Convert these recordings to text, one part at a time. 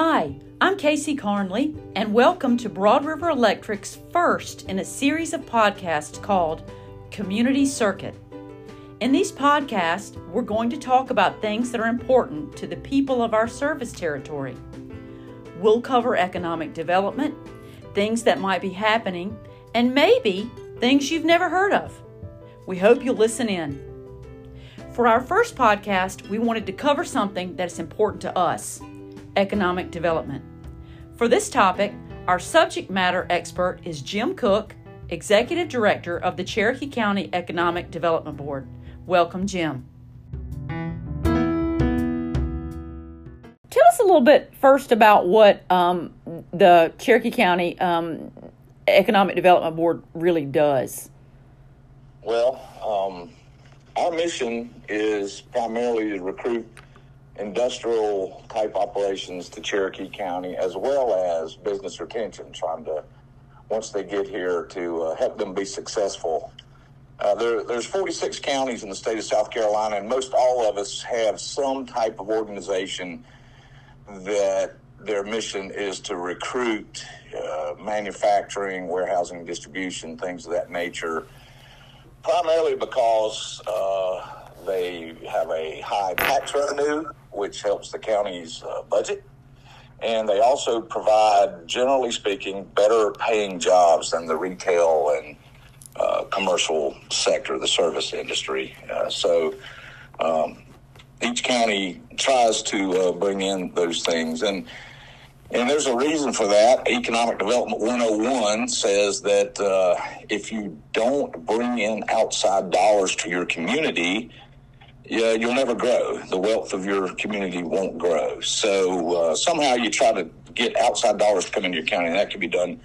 Hi, I'm Casey Carnley, and welcome to Broad River Electric's first in a series of podcasts called Community Circuit. In these podcasts, we're going to talk about things that are important to the people of our service territory. We'll cover economic development, things that might be happening, and maybe things you've never heard of. We hope you'll listen in. For our first podcast, we wanted to cover something that is important to us economic development. For this topic, our subject matter expert is Jim Cook, Executive Director of the Cherokee County Economic Development Board. Welcome, Jim. Tell us a little bit first about what um, the Cherokee County um, Economic Development Board really does. Well, um, our mission is primarily to recruit industrial type operations to Cherokee County, as well as business retention, trying to, once they get here, to uh, help them be successful. Uh, there, there's 46 counties in the state of South Carolina, and most all of us have some type of organization that their mission is to recruit uh, manufacturing, warehousing, distribution, things of that nature, primarily because uh, they have a high tax revenue which helps the county's uh, budget. And they also provide, generally speaking, better paying jobs than the retail and uh, commercial sector, the service industry. Uh, so um, each county tries to uh, bring in those things. And and there's a reason for that. Economic Development 101 says that uh, if you don't bring in outside dollars to your community, yeah, you'll never grow. The wealth of your community won't grow. So uh, somehow you try to get outside dollars to come into your county, and that can be done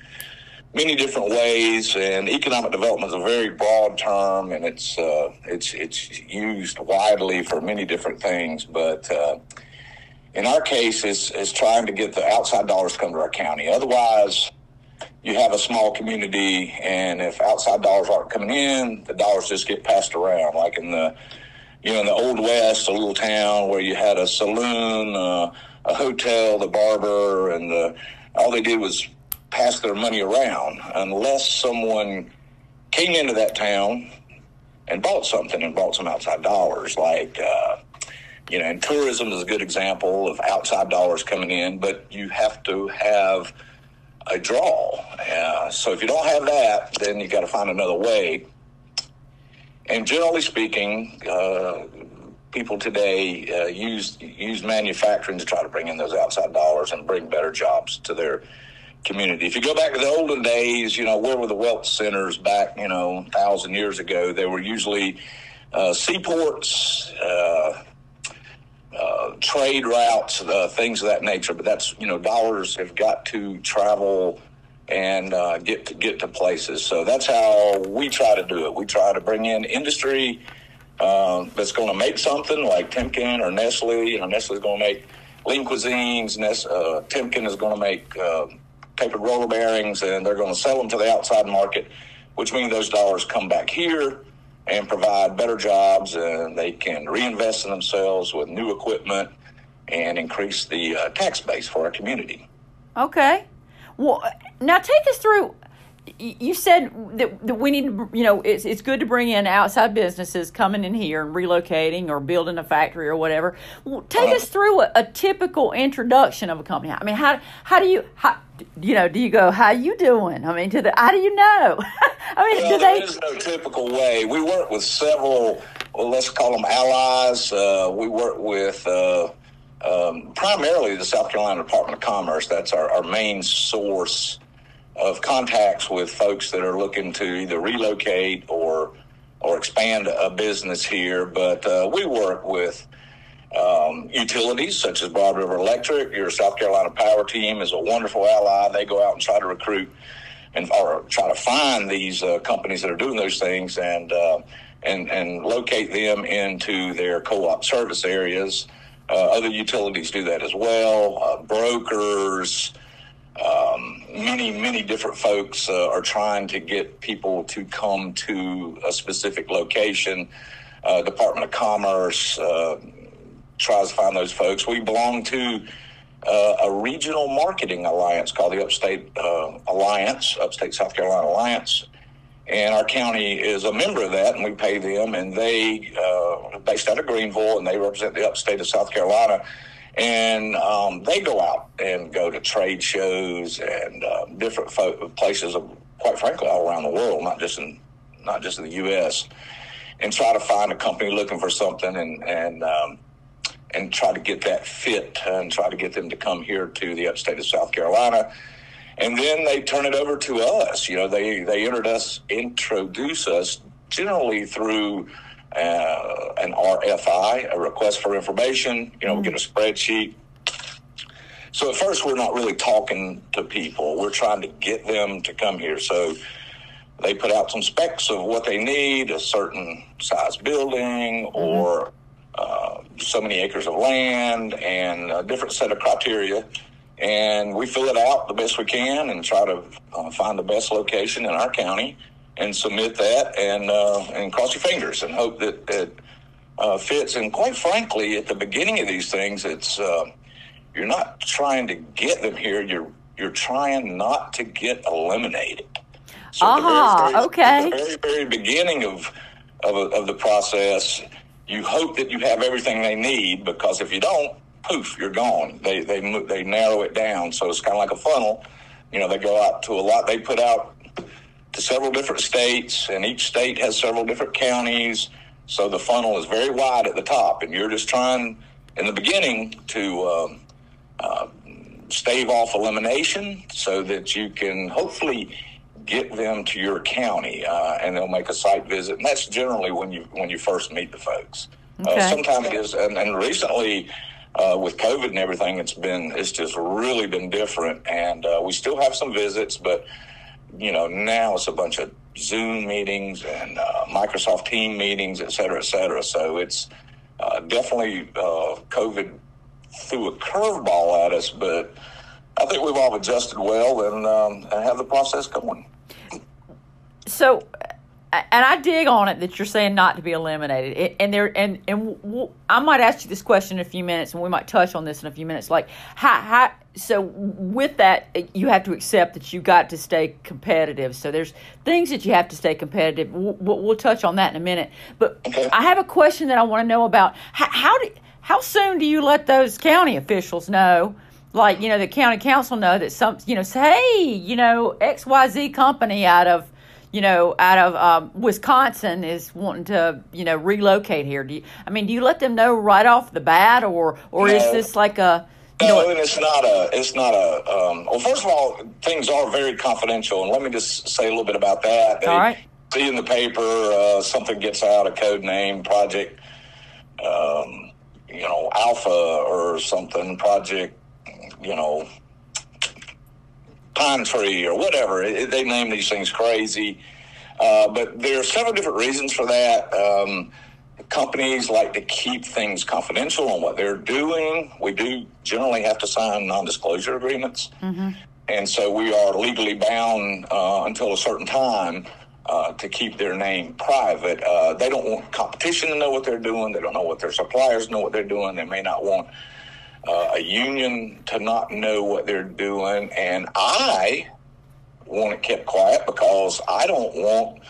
many different ways. And economic development is a very broad term, and it's uh, it's it's used widely for many different things. But uh, in our case, it's, it's trying to get the outside dollars to come to our county. Otherwise, you have a small community, and if outside dollars aren't coming in, the dollars just get passed around, like in the you know, in the old west, a little town where you had a saloon, uh, a hotel, the barber, and the, all they did was pass their money around unless someone came into that town and bought something and bought some outside dollars. Like, uh, you know, and tourism is a good example of outside dollars coming in, but you have to have a draw. Uh, so if you don't have that, then you got to find another way. And generally speaking, uh, people today uh, use use manufacturing to try to bring in those outside dollars and bring better jobs to their community. If you go back to the olden days, you know where were the wealth centers back? You know, thousand years ago, they were usually uh, seaports. Uh, uh, trade routes, uh, things of that nature, but that's you know dollars have got to travel and uh, get to get to places. So that's how we try to do it. We try to bring in industry uh, that's going to make something like Timken or Nestle. You know, Nestle is going to make lean cuisines. Nest, uh, Timken is going to make uh, tapered roller bearings, and they're going to sell them to the outside market, which means those dollars come back here and provide better jobs, and they can reinvest in themselves with new equipment and increase the uh, tax base for our community. Okay. Well, now take us through. You said that, that we need to, you know, it's, it's good to bring in outside businesses coming in here and relocating or building a factory or whatever. Well, take us through a, a, typical introduction of a company. I mean, how how do you how, you know, do you go, how you doing? I mean, to the, how do you know? I mean, well, do they? There is no typical way. We work with several, well, let's call them allies. Uh, we work with, uh, um, primarily the South Carolina Department of Commerce. That's our, our main source of contacts with folks that are looking to either relocate or or expand a business here. But uh, we work with um, utilities such as Broad River Electric. Your South Carolina Power Team is a wonderful ally. They go out and try to recruit and or try to find these uh, companies that are doing those things and uh, and and locate them into their co-op service areas. Uh, other utilities do that as well. Uh, brokers, um, many, many different folks uh, are trying to get people to come to a specific location. Uh, Department of Commerce uh, tries to find those folks. We belong to uh, a regional marketing alliance called the Upstate uh, Alliance, Upstate South Carolina Alliance. And our county is a member of that, and we pay them, and they uh, based out of Greenville, and they represent the upstate of South Carolina. And um, they go out and go to trade shows and uh, different fo- places, of, quite frankly, all around the world, not just in not just in the U.S. And try to find a company looking for something, and and um, and try to get that fit and try to get them to come here to the upstate of South Carolina. And then they turn it over to us. You know, they, they us, introduce us generally through uh, an RFI, a request for information. You know, we get a spreadsheet. So at first, we're not really talking to people. We're trying to get them to come here. So they put out some specs of what they need, a certain size building or uh, so many acres of land and a different set of criteria. And we fill it out the best we can and try to uh, find the best location in our county and submit that and uh, and cross your fingers and hope that it uh, fits. And quite frankly, at the beginning of these things, it's uh, you're not trying to get them here. You're you're trying not to get eliminated. So ah, very, very, okay. At the very very beginning of of, of the process, you hope that you have everything they need because if you don't, poof, you're gone. They they they narrow it down, so it's kind of like a funnel. You know, they go out to a lot. They put out to several different states, and each state has several different counties. So the funnel is very wide at the top, and you're just trying in the beginning to um, uh, stave off elimination so that you can hopefully get them to your county, uh, and they'll make a site visit. And that's generally when you when you first meet the folks. Uh, okay. Uh, sometimes it is, and, and recently uh, with COVID and everything, it's been it's just really been different. And uh, we still have some visits, but you know now it's a bunch of Zoom meetings and uh, Microsoft Team meetings, et cetera, et cetera. So it's definitely COVID threw a curveball at us, but I think we've all adjusted well and um, and have the process going. So, and I dig on it that you're saying not to be eliminated. It, and there, and and we'll, I might ask you this question in a few minutes, and we might touch on this in a few minutes. Like, how, how, so with that, you have to accept that you got to stay competitive. So there's things that you have to stay competitive. We'll, we'll touch on that in a minute. But I have a question that I want to know about. How, how do, how soon do you let those county officials know? Like, you know, the county council know that some, you know, say, hey, you know, XYZ company out of you know, out of um, Wisconsin is wanting to, you know, relocate here. Do you, I mean, do you let them know right off the bat, or or no, is this like a you no, know, and it's not a, it's not a. Um, well, first of all, things are very confidential, and let me just say a little bit about that. They, all right. See in the paper, uh, something gets out, a code name, project, um, you know, Alpha or something, project, you know, pine tree or whatever. It, they name these things crazy. Uh, but there are several different reasons for that. Um, companies like to keep things confidential on what they're doing. We do generally have to sign non disclosure agreements. Mm-hmm. And so we are legally bound uh, until a certain time uh, to keep their name private. Uh, they don't want competition to know what they're doing. They don't know what their suppliers know what they're doing. They may not want uh, a union to not know what they're doing. And I want it kept quiet because I don't want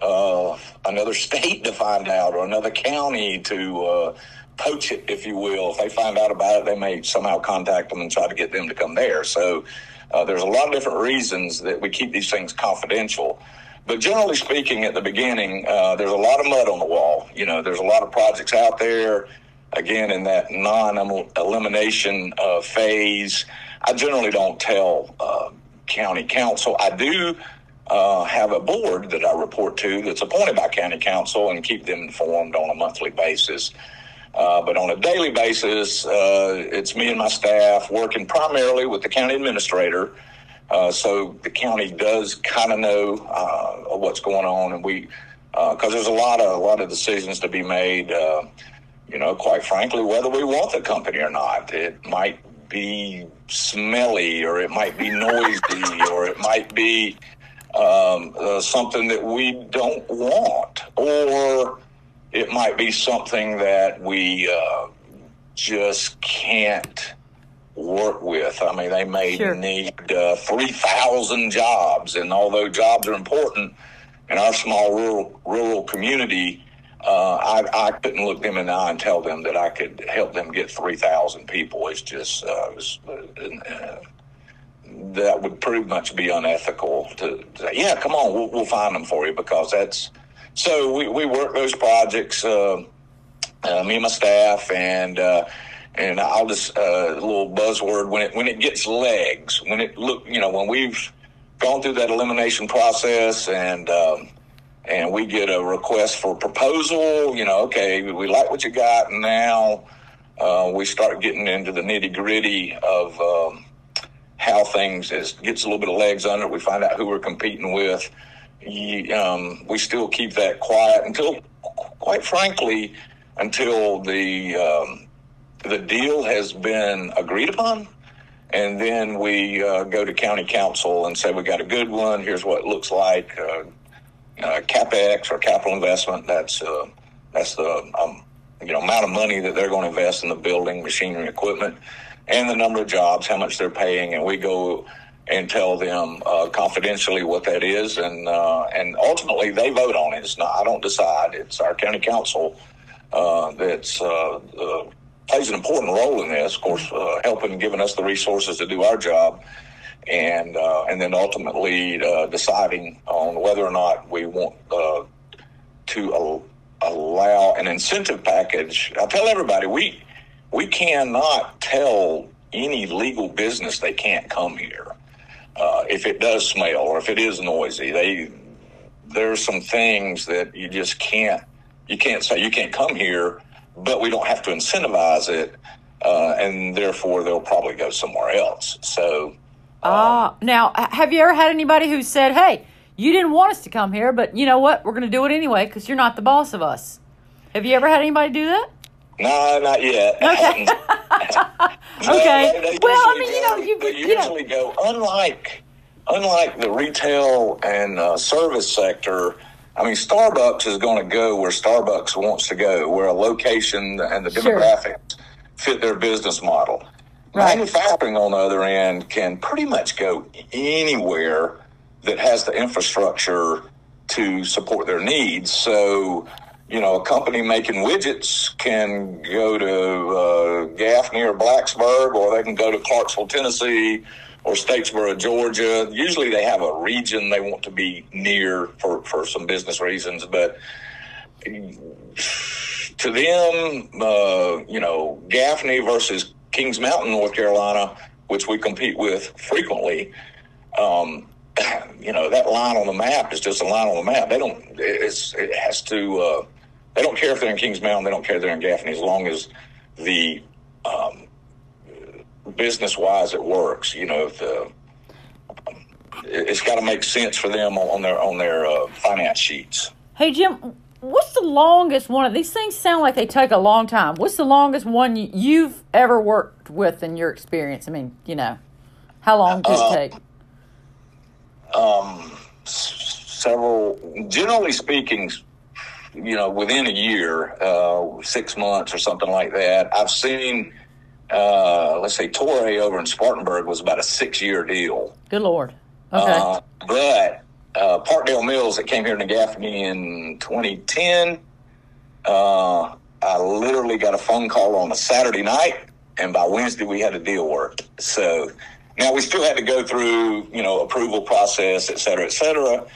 uh, another state to find out or another county to uh, poach it, if you will. If they find out about it, they may somehow contact them and try to get them to come there. So uh, there's a lot of different reasons that we keep these things confidential. But generally speaking, at the beginning, uh, there's a lot of mud on the wall. You know, there's a lot of projects out there again in that non-elimination uh, phase. I generally don't tell uh, county council. I do uh, have a board that I report to that's appointed by county council and keep them informed on a monthly basis. Uh, but on a daily basis, uh, it's me and my staff working primarily with the county administrator. Uh, so the county does kind of know what's going on, and we because there's a lot of a lot of decisions to be made you know, quite frankly, whether we want the company or not. It might be smelly or it might be noisy or it might be um, uh, something that we don't want or it might be something that we uh, just can't work with. I mean, they may Sure. need uh, 3,000 jobs, and although jobs are important in our small rural, rural community, uh, I, I couldn't look them in the eye and tell them that I could help them get 3,000 people. It's just, uh, it was, uh, that would pretty much be unethical to say, yeah, come on, we'll, we'll find them for you because that's, so we, we work those projects, uh, uh, me and my staff, and uh, and I'll just uh, a little buzzword when it when it gets legs, when it look, you know, when we've gone through that elimination process and um, and we get a request for proposal, you know, okay, we like what you got, and now uh, we start getting into the nitty gritty of um, how things is gets a little bit of legs under it. We find out who we're competing with. You, um, we still keep that quiet until, quite frankly, until the um, the deal has been agreed upon, and then we uh, go to county council and say we got a good one. Here's what it looks like. Uh, uh, capex or capital investment. That's uh, that's the um, you know amount of money that they're going to invest in the building, machinery, equipment, and the number of jobs, how much they're paying, and we go and tell them uh, confidentially what that is, and uh, and ultimately they vote on it. It's not I don't decide. It's our county council uh, that's uh, uh, plays an important role in this. Of course, uh, helping giving us the resources to do our job, and uh, and then ultimately uh, deciding on whether or not we want uh, to al- allow an incentive package. I tell everybody we we cannot tell any legal business they can't come here uh, if it does smell or if it is noisy. They there's some things that you just can't you can't say you can't come here, but we don't have to incentivize it, uh, and therefore they'll probably go somewhere else. So. Ah, now have you ever had anybody who said, "Hey, you didn't want us to come here, but you know what? We're going to do it anyway because you're not the boss of us." Have you ever had anybody do that? No, not yet. Okay. No, Okay. they- they Well, I mean, you know, you- they you know. usually go unlike unlike the retail and uh, service sector. I mean, Starbucks is going to go where Starbucks wants to go, where a location and the Sure. demographics fit their business model. Right. Manufacturing, on the other end, can pretty much go anywhere that has the infrastructure to support their needs. So, you know, a company making widgets can go to uh, Gaffney or Blacksburg, or they can go to Clarksville, Tennessee, or Statesboro, Georgia. Usually they have a region they want to be near for, for some business reasons, but to them, uh, you know, Gaffney versus Kings Mountain, North Carolina, which we compete with frequently, um, you know, that line on the map is just a line on the map. They don't, it's, it has to, uh, they don't care if they're in Kings Mountain, they don't care if they're in Gaffney, as long as the, um, business wise it works. You know, the, um, it- it's got to make sense for them on, on their, on their, uh, finance sheets. Hey Jim, what's the longest one of these things? Sound like they take a long time. What's the longest one you- you've ever worked with in your experience? I mean, you know, how long did Uh, it take? um, several, generally speaking, you know, within a year, uh, six months or something like that. I've seen, uh, let's say, Toray over in Spartanburg was about a six year deal. Good lord. Okay. Uh, but uh, Parkdale Mills that came here to Gaffney in 2010, uh, I literally got a phone call on a Saturday night, and by Wednesday we had a deal worked. So now we still had to go through, you know, approval process, et cetera, et cetera,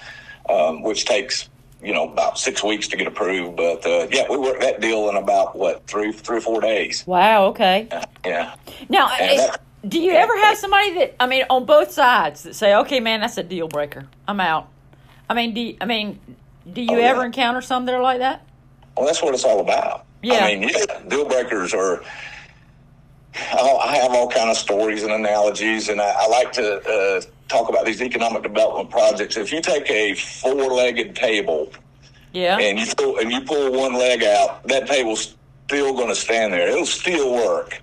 um, which takes, you know, about six weeks to get approved. But uh, yeah, we worked that deal in about what three, three or four days. wow. Okay. Yeah. Now, do you ever have somebody that I mean, on both sides that say, "Okay, man, that's a deal breaker. I'm out." I mean, do you, I mean, do you Oh, yeah. ever encounter some that are like that? Well, that's what it's all about. Yeah. I mean, yeah, deal breakers are. I I have all kind of stories and analogies, and I, I like to uh, talk about these economic development projects. If you take a four-legged table Yeah. and you pull, and you pull one leg out, that table's still going to stand there. It'll still work.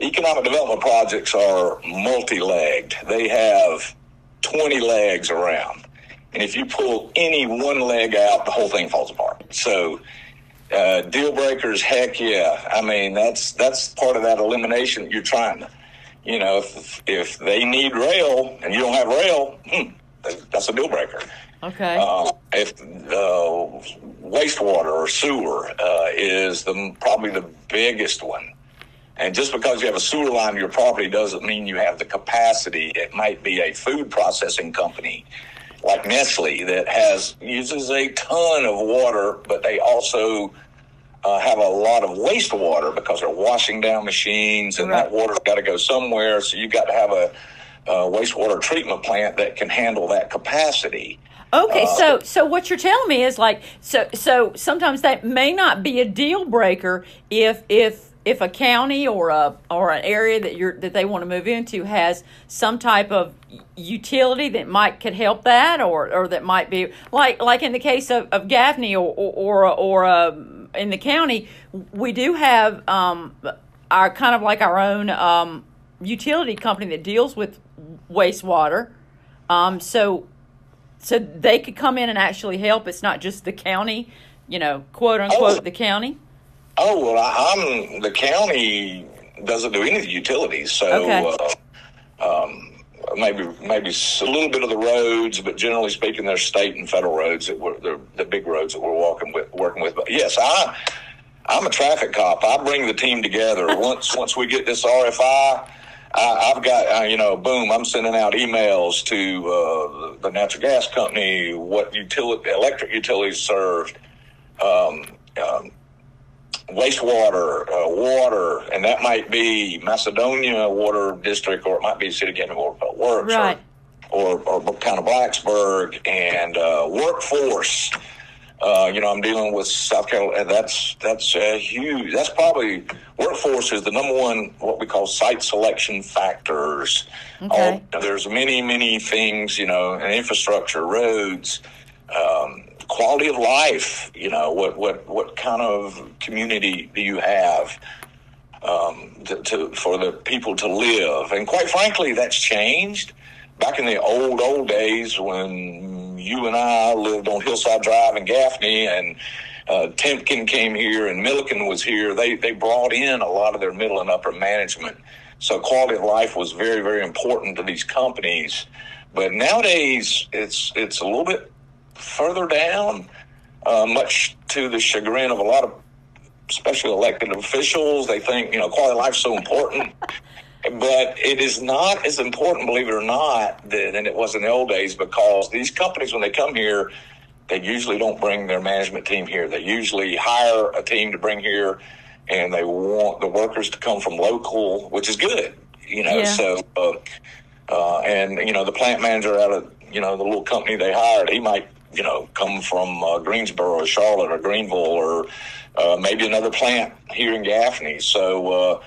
Economic development projects are multi-legged. They have 20 legs around. And if you pull any one leg out, the whole thing falls apart. So, uh, deal breakers, heck yeah. I mean, that's, that's part of that elimination. You're trying to, you know, if if they need rail and you don't have rail, hmm, that's a deal breaker. Okay. Uh, if uh, wastewater or sewer uh, is the probably the biggest one, and just because you have a sewer line to your property doesn't mean you have the capacity. It might be a food processing company like Nestle that has uses a ton of water, but they also uh, have a lot of wastewater because they're washing down machines, and Right. that water's got to go somewhere. So you've got to have a, a wastewater treatment plant that can handle that capacity. Okay, Uh, so so what you're telling me is like so so sometimes that may not be a deal breaker if if if a county or a or an area that you're that they want to move into has some type of utility that might could help that or or that might be like like in the case of, of Gaffney or or or, or uh, in the county we do have um our kind of like our own um utility company that deals with wastewater um so so they could come in and actually help. It's not just the county, you know, quote unquote Oh. the county. Oh well, I, I'm the county doesn't do any of the utilities, so Okay. uh, um, maybe maybe a little bit of the roads, but generally speaking, they're state and federal roads that we're the big roads that we're walking with, working with. But yes, I I'm a traffic cop. I bring the team together once once we get this RFI. I, I've got, uh, you know, boom, I'm sending out emails to uh, the natural gas company, what utility, electric utilities served, um, um, wastewater, uh, water, and that might be Macedonia Water District, or it might be City County Water Works, Right. or, or, or Town of Blacksburg, and uh, workforce. Uh, you know, I'm dealing with South Carolina. That's that's a huge. That's probably workforce is the number one what we call site selection factors. Okay. All- there's many many things. You know, and infrastructure, roads, um, quality of life. You know, what what what kind of community do you have? um, to, to, for the people to live. And quite frankly, that's changed. Back in the old, old days when you and I lived on Hillside Drive in Gaffney and uh, Timken came here and Milliken was here, they, they brought in a lot of their middle and upper management. So quality of life was very, very important to these companies. But nowadays, it's, it's a little bit further down, uh, much to the chagrin of a lot of especially elected officials. They think, you know, quality of life is so important. But it is not as important, believe it or not, than than it was in the old days because these companies, when they come here, they usually don't bring their management team here. They usually hire a team to bring here and they want the workers to come from local, which is good, you know. Yeah. So, uh, uh, and, you know, the plant manager out of, you know, the little company they hired, he might, you know, come from uh, Greensboro or Charlotte or Greenville or uh, maybe another plant here in Gaffney. So, uh,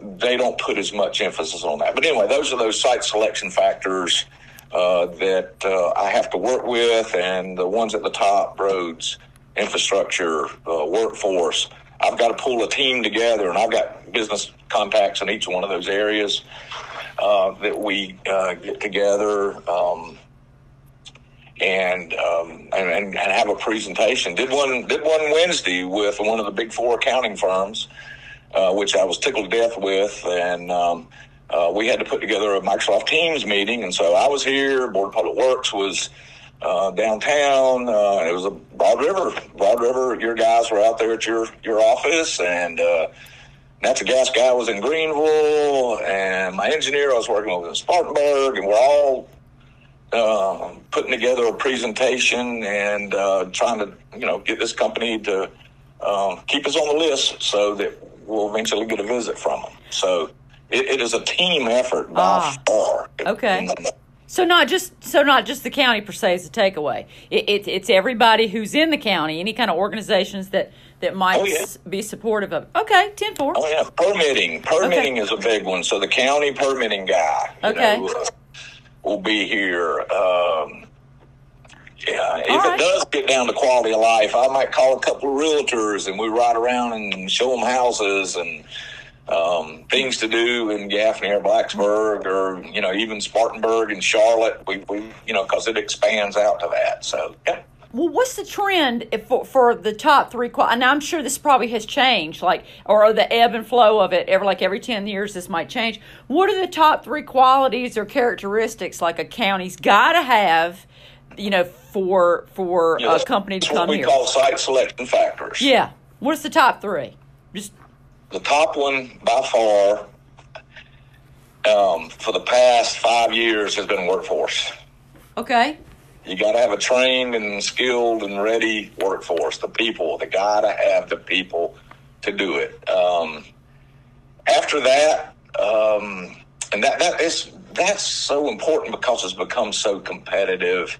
they don't put as much emphasis on that. But anyway, those are those site selection factors uh, that uh, I have to work with, and the ones at the top roads, infrastructure, uh, workforce. I've got to pull a team together, and I've got business contacts in each one of those areas that we get together. Um, and, um, and and have a presentation. Did one did one Wednesday with one of the big four accounting firms, uh, which I was tickled to death with, and um, uh, we had to put together a Microsoft Teams meeting. And so I was here. Board of Public Works was uh, downtown. Uh, it was a Broad River. Broad River. Your guys were out there at your your office, and uh, natural gas guy was in Greenville, and my engineer I was working with in Spartanburg, and we're all uh, putting together a presentation and uh, trying to, you know, get this company to um, keep us on the list so that we'll eventually get a visit from them. So it, it is a team effort by Ah. far. Okay. So not just so not just the county per se is the takeaway. It, it, it's everybody who's in the county, any kind of organizations that that might Oh, yeah. s- be supportive of. Okay, ten four. Oh yeah, permitting. Permitting is a big one. So the county permitting guy, Okay. know, uh, will be here. Um, yeah, if right. it does get down to quality of life, I might call a couple of realtors and we ride around and show them houses and um, things to do in Gaffney or Blacksburg or you know even Spartanburg and Charlotte. We, we you know because it expands out to that. So yeah, Well, what's the trend for for the top three? And I'm sure this probably has changed, like or the ebb and flow of it. ever like every ten years, this might change. What are the top three qualities or characteristics like a county's got to have? You know, for for Yeah, a company to that's what come we here. call site selection factors. yeah. What's the top three? Just The top one by far um, for the past five years has been workforce. okay. You got to have a trained and skilled and ready workforce. The people, they got to have the people to do it. Um, after that, um, and that that is that's so important because it's become so competitive,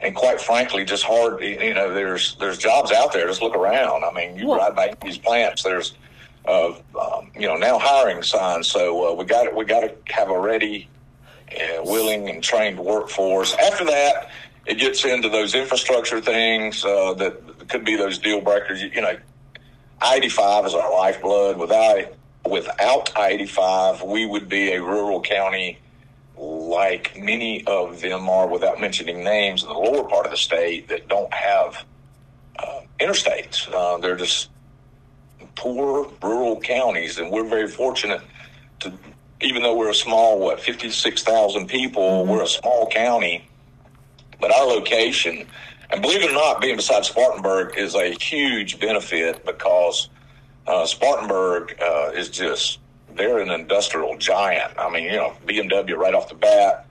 and quite frankly, just hard. You know, there's there's jobs out there. Just look around. I mean, you ride by these plants. There's uh, um, you know now hiring signs. So uh, we got we got to have a ready, uh, willing, and trained workforce. After that, it gets into those infrastructure things uh, that could be those deal breakers. You, you know, I eighty five is our lifeblood. Without without I eighty five, we would be a rural county like many of them are, without mentioning names, in the lower part of the state that don't have uh, interstates. Uh, they're just poor rural counties, and we're very fortunate to, even though we're a small, what, 56,000 people, we're a small county, but our location, and believe it or not, being beside Spartanburg is a huge benefit because uh, Spartanburg uh, is just, they're an industrial giant. I mean, you know, BMW right off the bat,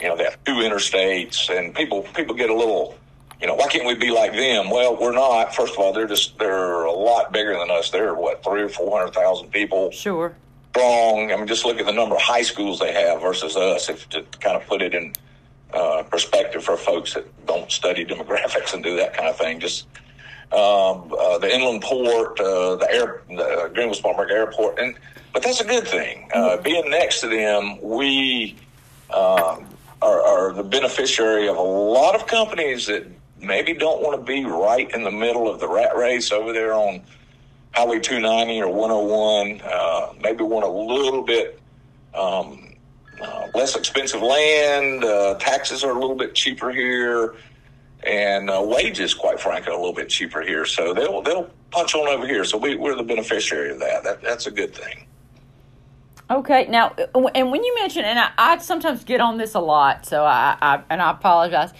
you know, they have two interstates, and people people get a little, you know, why can't we be like them? Well, we're not. First of all, they're just they're a lot bigger than us. They're what three or four hundred thousand people Sure. strong. I mean, just look at the number of high schools they have versus us. If to kind of put it in uh, perspective for folks that don't study demographics and do that kind of thing, just um, uh, the inland port, uh, the air, the Greenville Spartanburg Airport, and but that's a good thing. Uh, being next to them, we um, are, are the beneficiary of a lot of companies that maybe don't want to be right in the middle of the rat race over there on Highway 290 or 101. Uh, maybe want a little bit um, uh, less expensive land. Uh, taxes are a little bit cheaper here, and uh, wages, quite frankly, are a little bit cheaper here. So they'll they'll punch on over here. So we, we're the beneficiary of that. that. That's a good thing. Okay, now, and when you mention, and I, I sometimes get on this a lot, so I, I and I apologize.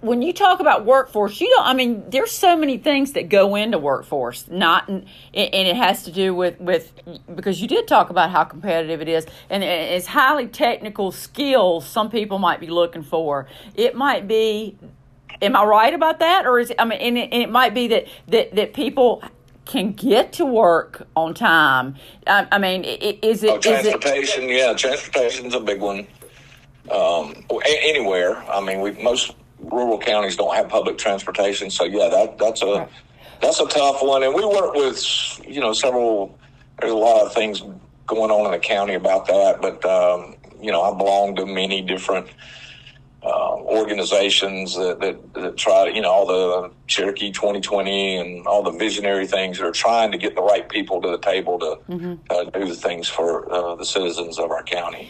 When you talk about workforce, you don't. I mean, there's so many things that go into workforce. Not, and it has to do with with because you did talk about how competitive it is, and it's highly technical skills. Some people might be looking for. It might be. Am I right about that, or is it, I mean, and it, and it might be that that that people can get to work on time. I, I mean, is it? Oh, is it transportation, yeah, transportation's a big one. Um, anywhere. I mean, we most rural counties don't have public transportation, so yeah, that that's a Right. that's a tough one. And we work with you know several. There's a lot of things going on in the county about that, but um, you know, I belong to many different. Uh, organizations that, that, that try to, you know, all the Cherokee 2020 and all the visionary things that are trying to get the right people to the table to uh, do the things for uh, the citizens of our county.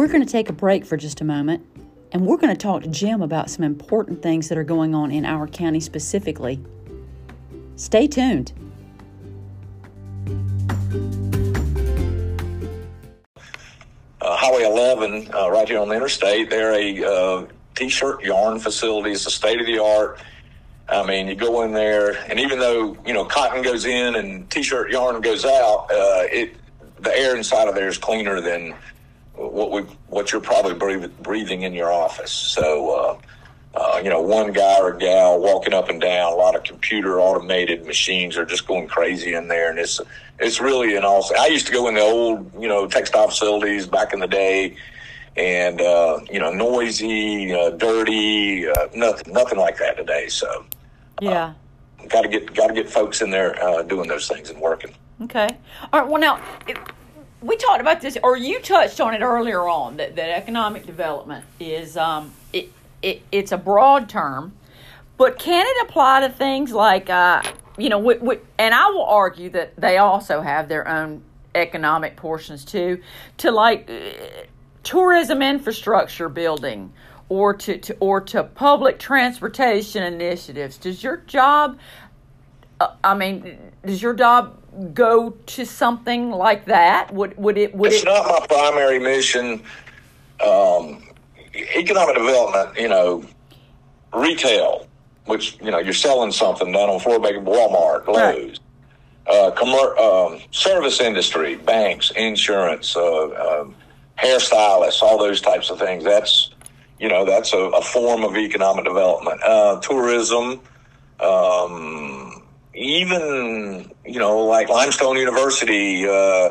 We're going to take a break for just a moment, and we're going to talk to Jim about some important things that are going on in our county specifically. Stay tuned. uh, Highway 11, uh, right here on the interstate. They're a uh, t-shirt yarn facility. It's a state of the art. I mean, you go in there, and even though you know cotton goes in and t-shirt yarn goes out, uh, it the air inside of there is cleaner than what we what you're probably breathing, breathing in your office. So. Uh, uh, you know, one guy or gal walking up and down. A lot of computer automated machines are just going crazy in there, and it's it's really an awesome. I used to go in the old, you know, textile facilities back in the day, and uh, you know, noisy, uh, dirty, uh, nothing, nothing like that today. So, Yeah. got to get got to get folks in there uh, doing those things and working. Okay. All right. Well, now it, we talked about this, or you touched on it earlier on that, that economic development is um it, it it's a broad term, but can it apply to things like uh you know wi- wi- and I will argue that they also have their own economic portions too to like uh, tourism infrastructure building or to, to or to public transportation initiatives. Does your job uh, I mean, does your job go to something like that? Would would it would it's it not my primary mission. Um, economic development, you know, retail, which you know you're selling something down on Floyd Baker, Walmart, Lowe's, uh, commer- um, service industry, banks, insurance, uh, um, hairstylists, all those types of things. That's you know that's a, a form of economic development. Uh, tourism. Um, even you know like Limestone University, uh,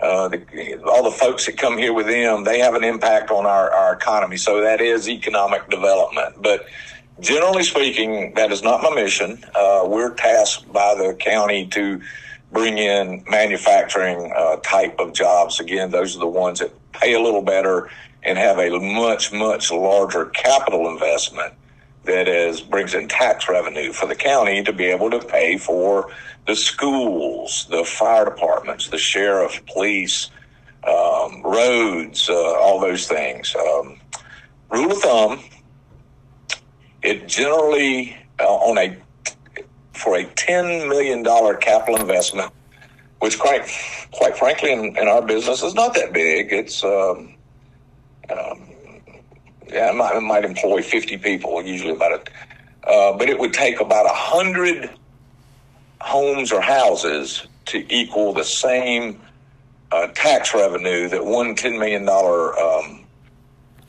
uh, the, all the folks that come here with them, they have an impact on our, our economy. So that is economic development. But generally speaking, that is not my mission. Uh, we're tasked by the county to bring in manufacturing uh, type of jobs. Again, those are the ones that pay a little better and have a much much larger capital investment that is brings in tax revenue for the county to be able to pay for the schools, the fire departments, the sheriff, police, um, roads, uh, all those things. Um, rule of thumb: it generally uh, on a for a ten million dollar capital investment, which quite quite frankly in, in, our business is not that big. It's um, um, yeah, it might, it might, employ 50 people, usually about it. Uh, but it would take about 100 homes or houses to equal the same uh, tax revenue that one $10 million um,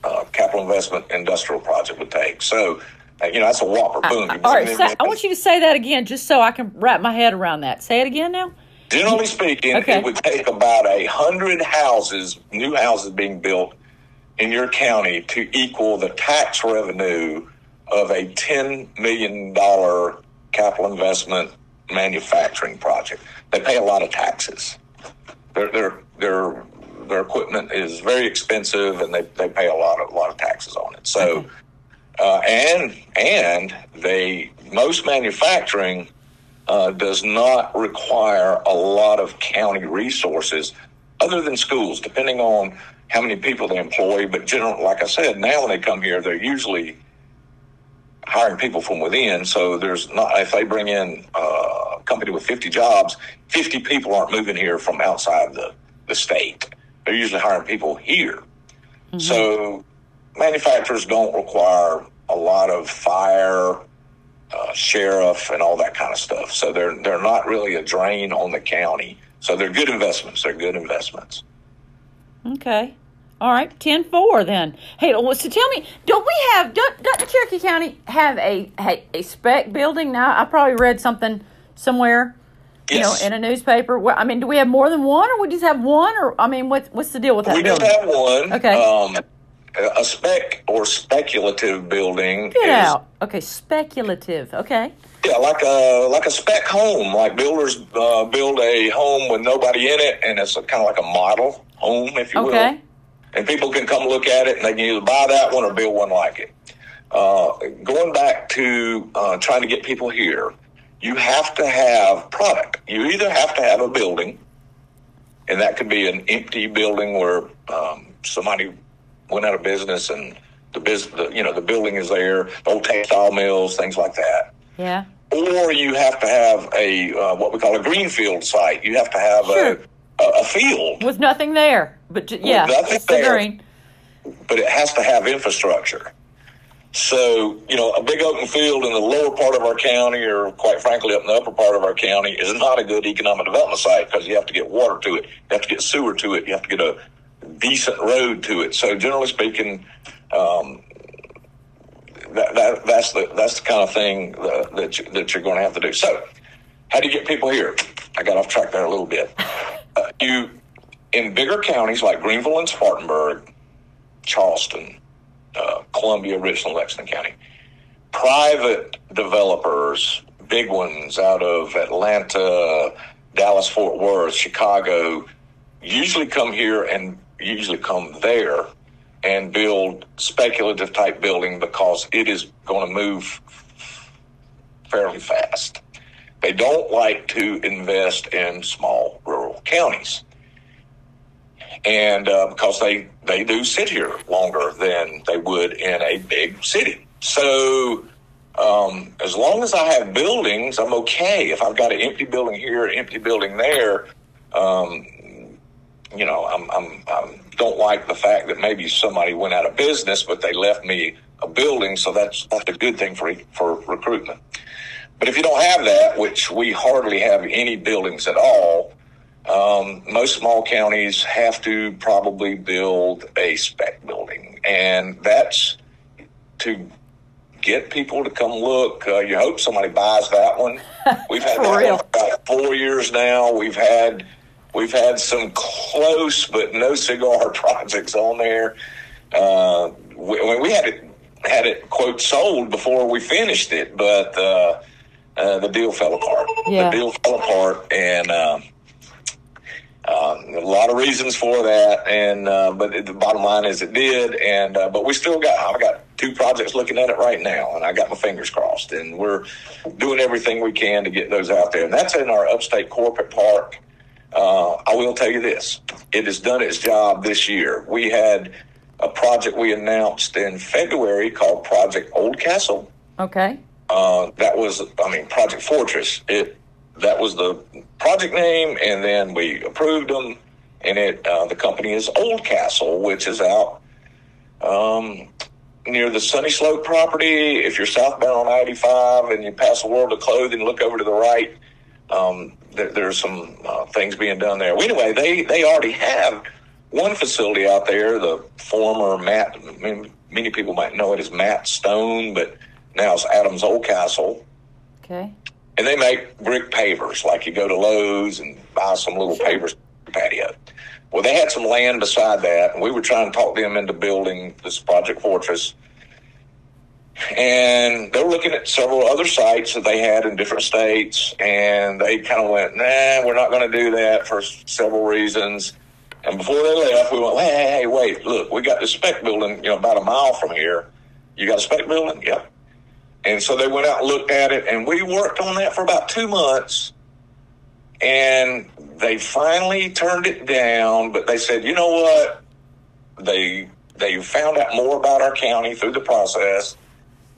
uh, capital investment industrial project would take. So, uh, you know, that's a whopper. Boom. all right, so I want you to say that again just so I can wrap my head around that. Say it again now. Generally speaking, okay. it would take about a hundred houses, new houses being built in your county to equal the tax revenue of a $10 million capital investment manufacturing project. They pay a lot of taxes. Their, their, their, their equipment is very expensive and they, they pay a lot of, a lot of taxes on it. So, uh, and, and they, most manufacturing uh, does not require a lot of county resources other than schools, depending on how many people they employ. But general, like I said, now when they come here, they're usually hiring people from within. So there's not if they bring in uh, a company with 50 jobs, 50 people aren't moving here from outside the the state. They're usually hiring people here. Mm-hmm. So manufacturers don't require a lot of fire, uh, sheriff, and all that kind of stuff. So they're they're not really a drain on the county. So they're good investments. They're good investments. Okay. All right, 10 4 then. Hey, so tell me, don't we have, don't, doesn't Cherokee County have a, a, a spec building now? I probably read something somewhere, you know, in a newspaper. I mean, do we have more than one or we just have one? Or, I mean, what, what's the deal with that we building? just have one. Okay. Um, a spec or speculative building. Get is, out. Okay, speculative. Okay. Yeah, like a like a spec home. Like builders uh, build a home with nobody in it, and it's kind of like a model home, if you okay. will. And people can come look at it and they can either buy that one or build one like it. Uh, going back to uh, trying to get people here, you have to have product. You either have to have a building, and that could be an empty building where um, somebody went out of business and the business, you know, the building is there, old textile mills, things like that. Yeah. Or you have to have a uh, what we call a greenfield site. You have to have sure. a a, field with nothing there. But yeah, it's the green. But it has to have infrastructure. So, you know, a big open field in the lower part of our county, or quite frankly, up in the upper part of our county, is not a good economic development site because you have to get water to it, you have to get sewer to it, you have to get a decent road to it. So, generally speaking, um, that, that, that's the that's the kind of thing that that, you, that you're going to have to do. So, how do you get people here? I got off track there a little bit. Uh, you in bigger counties like Greenville and Spartanburg, Charleston, uh, Columbia, Richland, Lexington County, private developers, big ones out of Atlanta, Dallas, Fort Worth, Chicago, usually come here and usually come there and build speculative type building because it is going to move fairly fast. They don't like to invest in small rural counties. and uh, because they they do sit here longer than they would in a big city. So um, as long as I have buildings, I'm okay. If I've got an empty building here, empty building there, um, you know, I'm, I'm, I'm don't like the fact that maybe somebody went out of business, but they left me a building, so that's that's a good thing for for recruitment. But if you don't have that, which we hardly have any buildings at all, um, most small counties have to probably build a spec building, and that's to get people to come look. Uh, you hope somebody buys that one. We've had that real. one about four years now. We've had we've had some close but no cigar projects on there. Uh, we, we had it had it quote sold before we finished it, but uh, uh, the deal fell apart. Yeah. The deal fell apart, and. Um, um, a lot of reasons for that, and uh, but the bottom line is it did, and uh, but we still got I've got two projects looking at it right now, and I got my fingers crossed, and we're doing everything we can to get those out there, and that's in our upstate corporate park. Uh, I will tell you this: it has done its job this year. We had a project we announced in February called Project Old Castle. Okay. Uh, that was, I mean, Project Fortress. It that was the project name, and then we approved them. And it uh, the company is Oldcastle, which is out um, near the Sunny Slope property. If you're southbound on 85 and you pass the World of Clothing, look over to the right. Um, there, there's some uh, things being done there. Well, anyway, they they already have one facility out there. The former Matt, I mean, many people might know it as Matt Stone, but now it's Adams Oldcastle Okay. and they make brick pavers. Like you go to Lowe's and buy some little pavers for the patio. Well, they had some land beside that, and we were trying to talk them into building this Project Fortress. And they were looking at several other sites that they had in different states, and they kind of went, "Nah, we're not going to do that for several reasons." And before they left, we went, "Hey, hey, hey, wait! Look, we got this spec building, you know, about a mile from here. You got a spec building? Yeah." And so they went out and looked at it, and we worked on that for about two months. And they finally turned it down, but they said, you know what? They they found out more about our county through the process,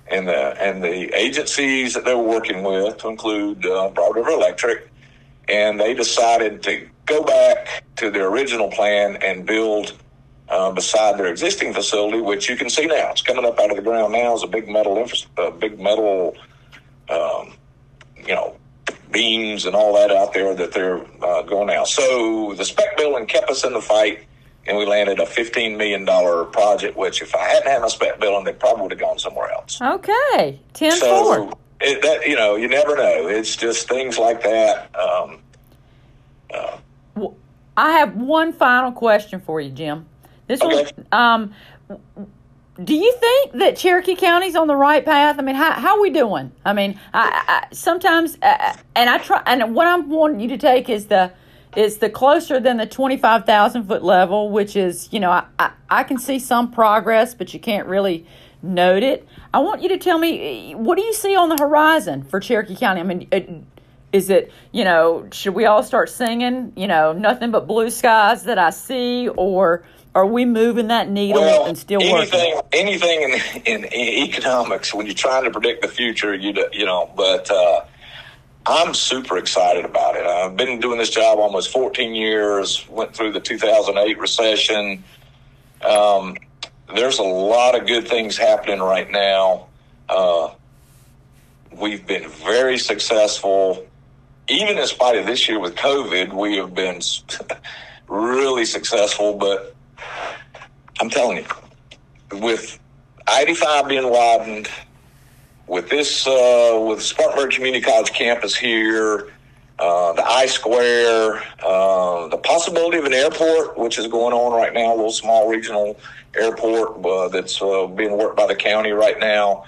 and the and the agencies that they were working with, to include uh, Broad River Electric, and they decided to go back to their original plan and build uh, beside their existing facility, which you can see now. It's coming up out of the ground now. Is a big metal, infra- uh, big metal, um, you know, beams and all that out there that they're uh, going now. So the spec building kept us in the fight, and we landed a fifteen million dollar project. Which, if I hadn't had my spec building, they probably would have gone somewhere else. Okay. 10 So 4. it, that you know, you never know. It's just things like that. Um, Well, I have one final question for you, Jim. This Okay. one, um, do you think that Cherokee County's on the right path? I mean, how how are we doing? I mean, I, I sometimes, uh, and I try, and what I'm wanting you to take is the is the closer than the twenty five thousand foot level, which is you know I, I I can see some progress, but you can't really note it. I want you to tell me what do you see on the horizon for Cherokee County? I mean. It, is it you know should we all start singing you know nothing but blue skies that i see or are we moving that needle well, and still anything, working anything in, in, in economics when you're trying to predict the future, you you know. But uh, I'm super excited about it. I've been doing this job almost 14 years. Went through the 2008 recession. Um, there's a lot of good things happening right now. Uh, we've been very successful. Even in spite of this year with COVID, we have been really successful. But I'm telling you, with I-85 being widened, with this, uh, with Spartanburg Community College campus here, uh, the I Square, uh, the possibility of an airport, which is going on right now, a little small regional airport uh, that's uh, being worked by the county right now.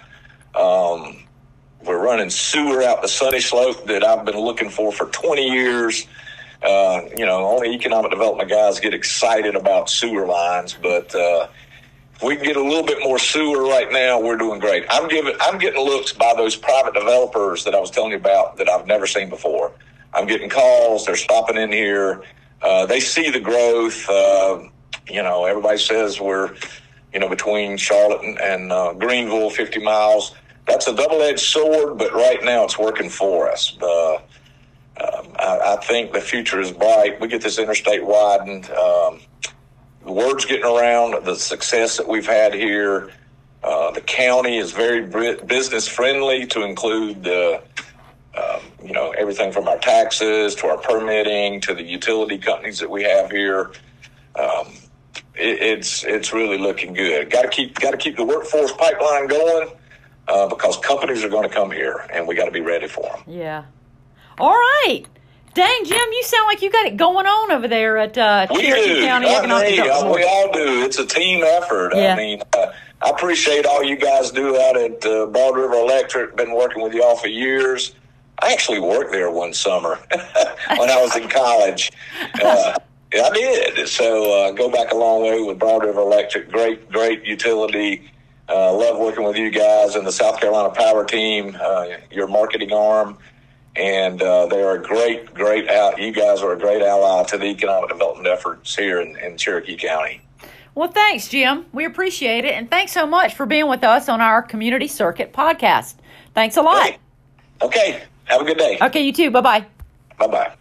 Um, we're running sewer out the Sunny Slope that I've been looking for for 20 years. Uh, you know, only economic development guys get excited about sewer lines, but uh, if we can get a little bit more sewer right now, we're doing great. I'm giving, I'm getting looks by those private developers that I was telling you about that I've never seen before. I'm getting calls. They're stopping in here. uh, they see the growth. Uh, you know, everybody says we're, you know, between Charlotte and, and uh, Greenville, 50 miles. That's a double edged sword, but right now it's working for us. Um, I, I, think the future is bright. We get this interstate widened. Um, the word's getting around the success that we've had here. Uh, the county is very business friendly to include the, um, you know, everything from our taxes to our permitting to the utility companies that we have here. Um, it, it's it's really looking good. Got to keep got to keep the workforce pipeline going uh, because companies are going to come here, and we got to be ready for them. Yeah. All right. Dang, Jim, you sound like you got it going on over there at uh, Cherokee do. County Economic Development. We all do. It's a team effort. Yeah. I mean, uh, I appreciate all you guys do out at uh, Broad River Electric. Been working with y'all for years. I actually worked there one summer when I was in college. Uh, I did. So uh, go back a long way with Broad River Electric. Great, great utility. Uh, love working with you guys and the South Carolina Power Team, uh, your marketing arm and uh, they are a great, great. Al- you guys are a great ally to the economic development efforts here in, in Cherokee County. Well, thanks, Jim. We appreciate it, and thanks so much for being with us on our Community Circuit podcast. Thanks a lot. Okay. Have a good day. Okay, you too. Bye bye. Bye bye.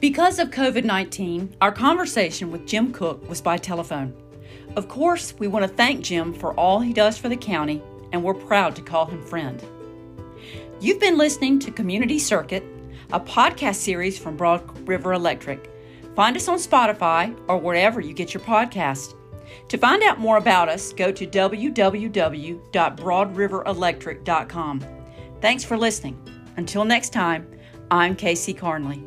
Because of COVID 19, our conversation with Jim Cook was by telephone. Of course, we want to thank Jim for all he does for the county, and we're proud to call him friend. You've been listening to Community Circuit, a podcast series from Broad River Electric. Find us on Spotify or wherever you get your podcast. To find out more about us, go to www.broadriverelectric.com. Thanks for listening. Until next time, I'm Casey Carnley.